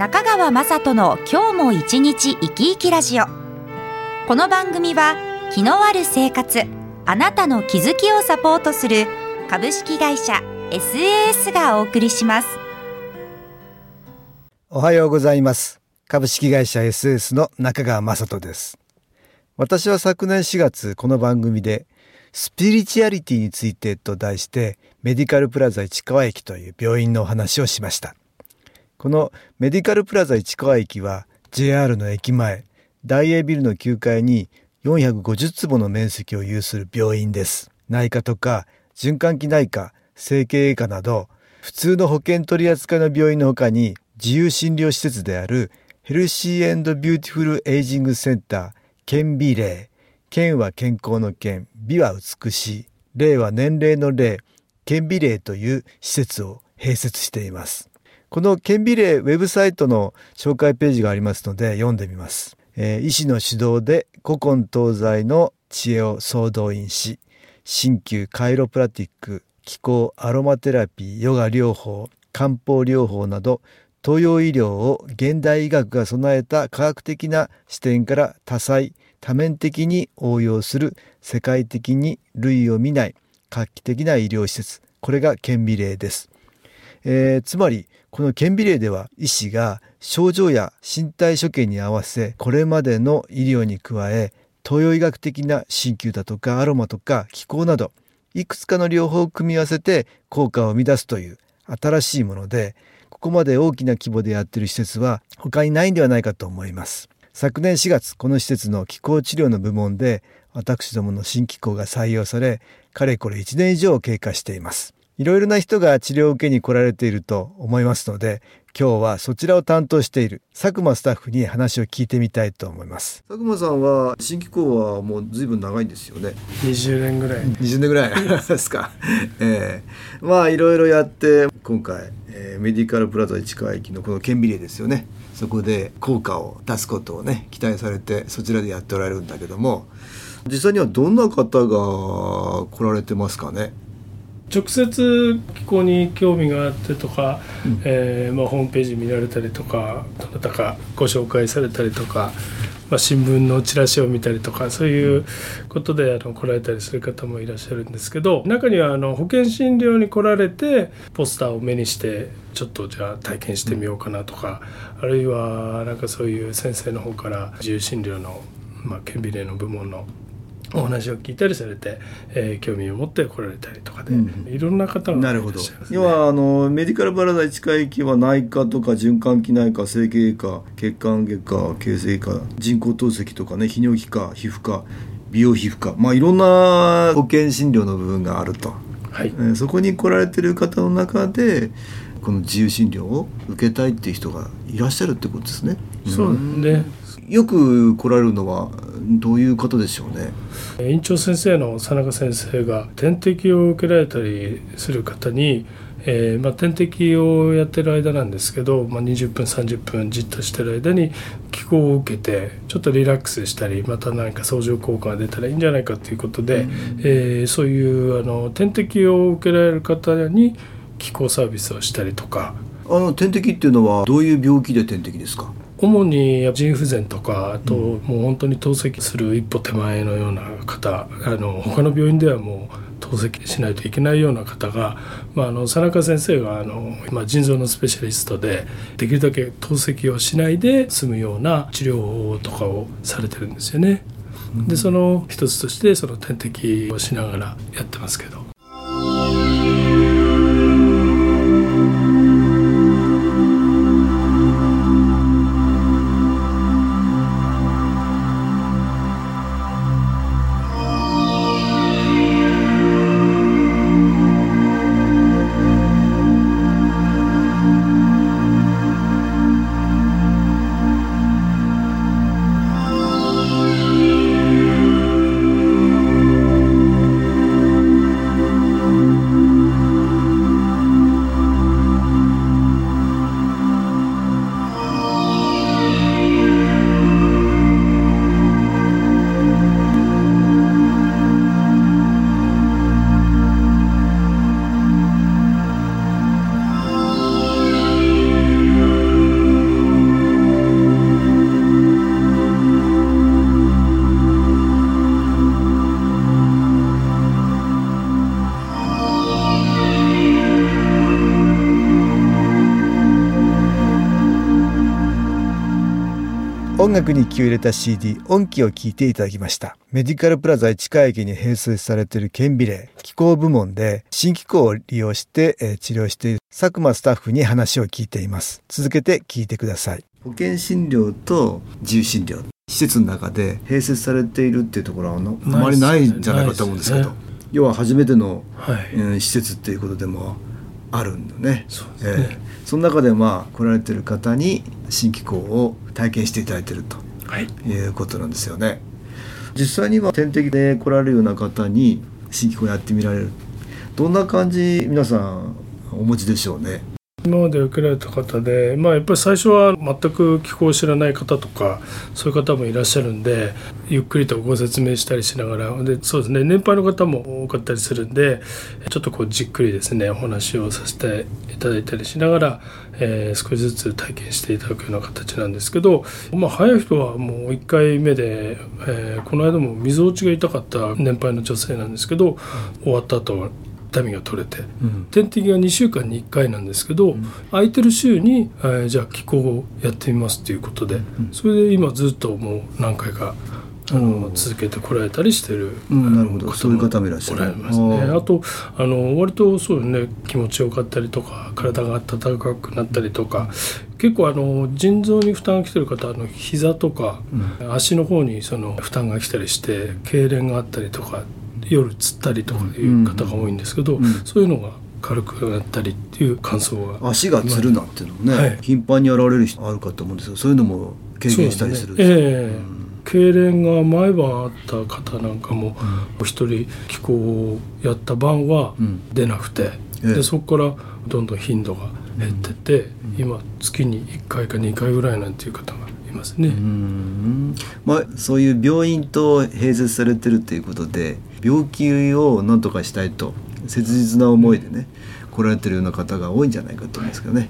中川雅人の今日も一日生き生きラジオ。この番組は気のある生活あなたの気づきをサポートする株式会社 SAS がお送りします。おはようございます。株式会社 SAS の中川雅人です。私は昨年4月この番組でスピリチュアリティについてと題してメディカルプラザ市川駅という病院のお話をしました。このメディカルプラザ市川駅は JR の駅前、大英ビルの9階に450坪の面積を有する病院です。内科とか循環器内科、整形外科など、普通の保険取扱いの病院の他に自由診療施設であるヘルシービューティフルエイジングセンター、健美齢。健は健康の健、美は美しい。齢は年齢の齢、健美霊という施設を併設しています。この顕微例ウェブサイトの紹介ページがありますので読んでみます。えー、医師の指導で古今東西の知恵を総動員し、鍼灸カイロプラティック、気候アロマテラピー、ヨガ療法、漢方療法など東洋医療を現代医学が備えた科学的な視点から多彩、多面的に応用する世界的に類を見ない画期的な医療施設。これが顕微例です。えー、つまりこの顕微例では医師が症状や身体所見に合わせこれまでの医療に加え東洋医学的な鍼灸だとかアロマとか気候などいくつかの療法を組み合わせて効果を生み出すという新しいものでここまで大きな規模でやっている施設は他にないんではないかと思います。昨年4月この施設の気候治療の部門で私どもの新機構が採用されかれこれ1年以上経過しています。いろいろな人が治療を受けに来られていると思いますので、今日はそちらを担当している佐久間スタッフに話を聞いてみたいと思います。佐久間さんは新機構はもうずいぶん長いんですよね。20年ぐらい。20年ぐらい。ですか。ええ。ー、まあいろいろやって今回、えー、メディカルプラザ市川駅のこの顕微例ですよね。そこで効果を出すことをね期待されてそちらでやっておられるんだけども。実際にはどんな方が来られてますかね？直接気候に興味があってとか、うん、えー、まあ、ホームページ見られたりとかどなたかご紹介されたりとか、まあ、新聞のチラシを見たりとかそういうことであの来られたりする方もいらっしゃるんですけど中にはあの保険診療に来られてポスターを目にしてちょっとじゃあ体験してみようかなとか、あるいはなんかそういう先生の方から自由診療の、まあ、顕微例の部門のお話を聞いたりされて、えー、興味を持って来られたりとかで、うん、いろんな方がなるほど。要はあのメディカルパラダイス会議は内科とか循環器内科整形外科血管外科形成科人工透析とかね泌尿器科皮膚科美容皮膚科まあいろんな保険診療の部分があると、はい。えー、そこに来られてる方の中でこの自由診療を受けたいっていう人がいらっしゃるってことですね。そうねよく来られるのはどういう方でしょうね？院長先生の佐中先生が点滴を受けられたりする方に、えーまあ、点滴をやってる間なんですけど、まあ、20分30分じっとしてる間に気候を受けてちょっとリラックスしたりまた何か相乗効果が出たらいいんじゃないかということで、うん、えー、そういうあの点滴を受けられる方に気候サービスをしたりとか。あの点滴っていうのはどういう病気で点滴ですか？主に腎不全とかあともう本当に透析する一歩手前のような方あの他の病院ではもう透析しないといけないような方が、まあ、あの佐中先生があの今腎臓のスペシャリストでできるだけ透析をしないで済むような治療とかをされてるんですよね。でその一つとしてその点滴をしながらやってますけど。音楽に気を入れた CD 音機を聴いていただきました。メディカルプラザ市川駅に併設されている顕微霊気候部門で新機構を利用して、えー治療している佐久間スタッフに話を聞いています。続けて聞いてください。保険診療と自由診療。施設の中で併設されているっていうところはあのあまりないんじゃないかと思うんですけどないです要は初めての、はい、うん施設っていうことでもあるんだね。そね。ええその中でまあ来られてる方に新機構を体験していただいているとはい。いうことなんですよね。実際には点滴で来られるような方に新機構やってみられる。どんな感じ皆さんお持ちでしょうね？今まで受けられた方で、まあ、やっぱり最初は全く気候を知らない方とかそういう方もいらっしゃるんでゆっくりとご説明したりしながらでそうですね年配の方も多かったりするんでちょっとこうじっくりですねお話をさせていただいたりしながら、えー少しずつ体験していただくような形なんですけど、まあ、早い人はもう1回目で、えーこの間もみぞおちが痛かった年配の女性なんですけど、終わった後痛みが取れて。うん。点滴が2週間に1回なんですけど、空いてる週に、えーじゃあ気候をやってみますっていうことで、それで今ずっともう何回かあの、うん続けてこられたりしてる、うん。なるほど。方そういう方もいらっしゃる。ますね。あとあの割とそうよね気持ちよかったりとか体が温かくなったりとか結構あの腎臓に負担が来てる方あの膝とか、足の方にその負担が来たりして痙攣があったりとか夜つったりとかいう方が多いんですけど、うん。そういうのが軽くなったりっていう感想が足がつるなんていうのもね、はい。頻繁にやられる人あるかと思うんですけどそういうのも経験したりするんですね。ええ。痙攣が毎晩あった方なんかもお一人気候をやった晩はうん。出なくて、ええ。でそこからどんどん頻度が減ってって、今月に1回か2回ぐらいなんていう方がいますね。まあ、そういう病院と併設されてるということで病気を何とかしたいと切実な思いでね来られてるような方が多いんじゃないかと思うんですけどね。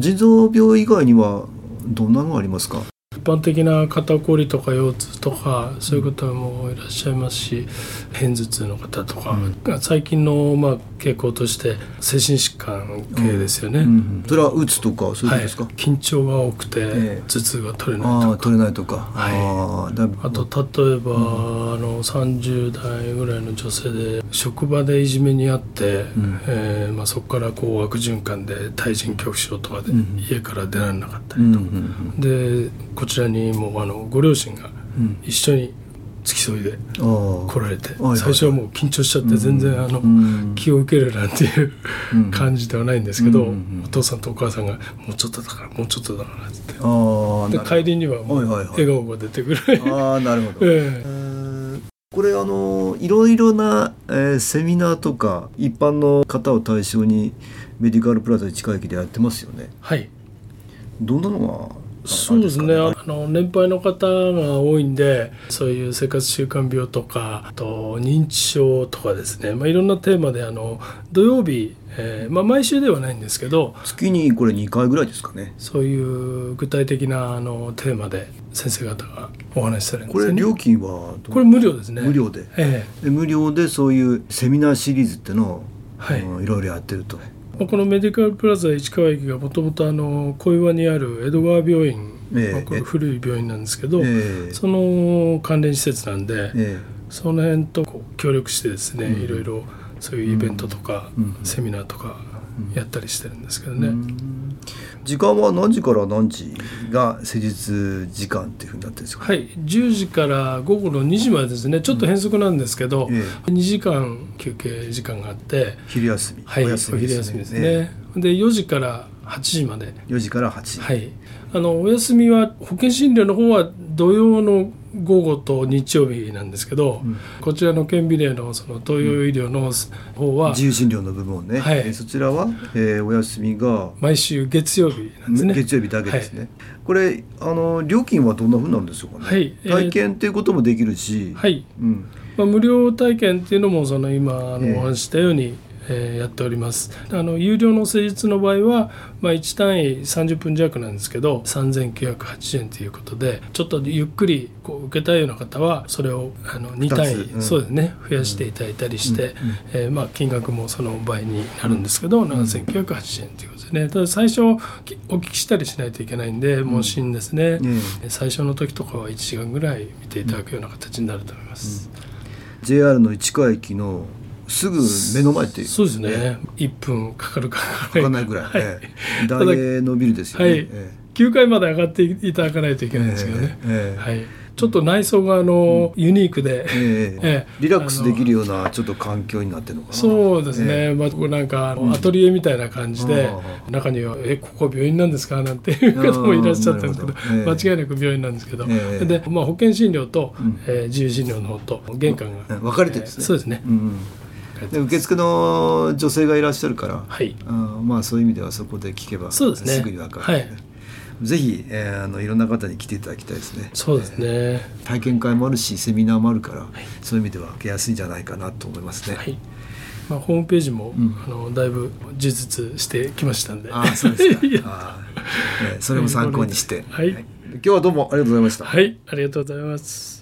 腎臓病以外にはどんなのありますか？般的な肩こりとか腰痛とかそういう方もいらっしゃいますし片頭痛の方とか、最近のまあ傾向として精神疾患系ですよね。うん。それはうつとかそういうですか、緊張が多くて、ええ。頭痛が取れないとか。取れないとか、はい。あと例えば、あの30代ぐらいの女性で職場でいじめにあって、ん。えーまあ、そこからこう悪循環で対人恐怖症とかでうん。家から出られなかったうんうりとん。か、でこちらにもあのご両親がうん一緒に付き添いで来られて、最初はもう緊張しちゃって全然あの、うん。気を受けるなんていううん。感じではないんですけど、お父さんとお母さんが「もうちょっとだからもうちょっとだから」って。で帰りにはもう笑顔が出てくる、ああなるほど。ええ。えーこれあのいろいろな、えーセミナーとか一般の方を対象にメディカルプラザ市川駅でやってますよね。はい。どんなのがそうですね。ああの年配の方が多いんでそういう生活習慣病とかあと認知症とかですね、まあ、いろんなテーマであの土曜日、えーまあ、毎週ではないんですけど月にこれ2回ぐらいですかね。そういう具体的なあのテーマで先生方がお話しされるんですよね。これ料金はこれ無料ですね。無料で。ええ。で無料でそういうセミナーシリーズっていうのを、はい。うんいろいろやってるとまあこのメディカルプラザ市川駅がもともとあの小岩にある江戸川病院、ええまあこれ古い病院なんですけど、ええ。その関連施設なんで、えその辺と協力してですね、うん。いろいろそういうイベントとか、うん。セミナーとかやったりしてるんですけどえね、うん時間は何時から何時が施術時間っていうふうになってるんですか、はい10時から午後の2時までですね。ちょっと変則なんですけど、え2時間休憩時間があって、昼休み、はい、おです昼休みですね、で4時から8時まで。4時から8時、はい、あのお休みは保険診療の方は土曜の午後と日曜日なんですけど、うん。こちらの県美例のその東洋医療の方は自由診療の部分ね、はい。えーそちらは、えーお休みが毎週月曜日なんですね。月曜日だけですね、これあの料金はどんなふうなんでしょうかね、はい。えー体験っていうこともできるし、はい、うん、まあ、無料体験っていうのもその今あええ。のお話ししたように、えーやっております。あの有料の施術の場合は、まあ、1単位30分弱なんですけど3980円ということでちょっとゆっくりこう受けたいような方はそれをあの2単位、うん。そうですね増やしていただいたりして、うん。うん。えーまあ、金額もその倍になるんですけど、7980円ということでね。ただ最初お聞きしたりしないといけないんで問診ですね、え最初の時とかは1時間ぐらい見ていただくような形になると思います、JR の市川駅のすぐ目の前っていう。そうですね。1分かかるかかかないぐらい、はい。ええ。大英のビルですよね、はい。ええ。9階まで上がっていただかないといけないんですけどね、ええええはい、ちょっと内装があの、ユニークで、ええええ。リラックスできるようなちょっと環境になってるのかな。そうですね、えまあ、ここなんかアトリエみたいな感じで、うん中には「えここ病院なんですか?」なんていう方もいらっしゃったんですけどええ。間違いなく病院なんですけど、ええ。で、まあ、保険診療と、ん。えー自由診療の方と玄関が、え分かれてるんですね。えーそうですね、うんうんで受付の女性がいらっしゃるから、はい。あまあそういう意味ではそこで聞けばそうですね。ぐに分かる、はい。ぜひ、えーあのいろんな方に来ていただきたいですね。そうですね。体験会もあるしセミナーもあるから、そういう意味では受けやすいんじゃないかなと思いますね、はい、まあ、ホームページも、うん。あのだいぶ充実してきましたんで。ああそうですか。あー、えーそれも参考にして、はい。今日はどうもありがとうございました、はい。ありがとうございます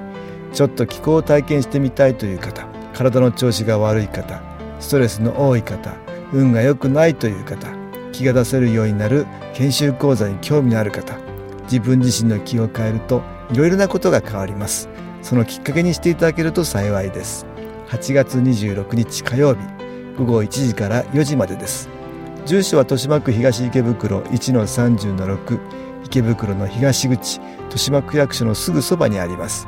ちょっと気候を体験してみたいという方体の調子が悪い方ストレスの多い方運が良くないという方気が出せるようになる研修講座に興味のある方自分自身の気を変えるといろいろなことが変わります。そのきっかけにしていただけると幸いです。8月26日火曜日午後1時から4時までです。住所は豊島区東池袋1-30-6池袋の東口豊島区役所のすぐそばにあります。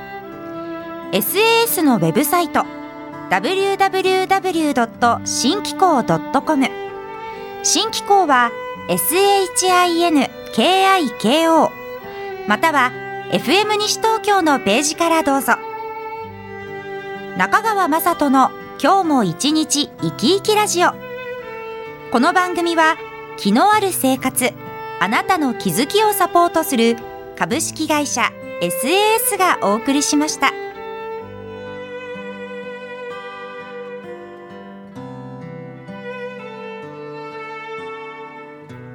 SAS のウェブサイト www. 新機構 .com 新機構は SHINKIKO または FM 西東京のページからどうぞ中川雅人の今日も一日生き生きラジオこの番組は気のある生活あなたの気づきをサポートする株式会社 SAS がお送りしました。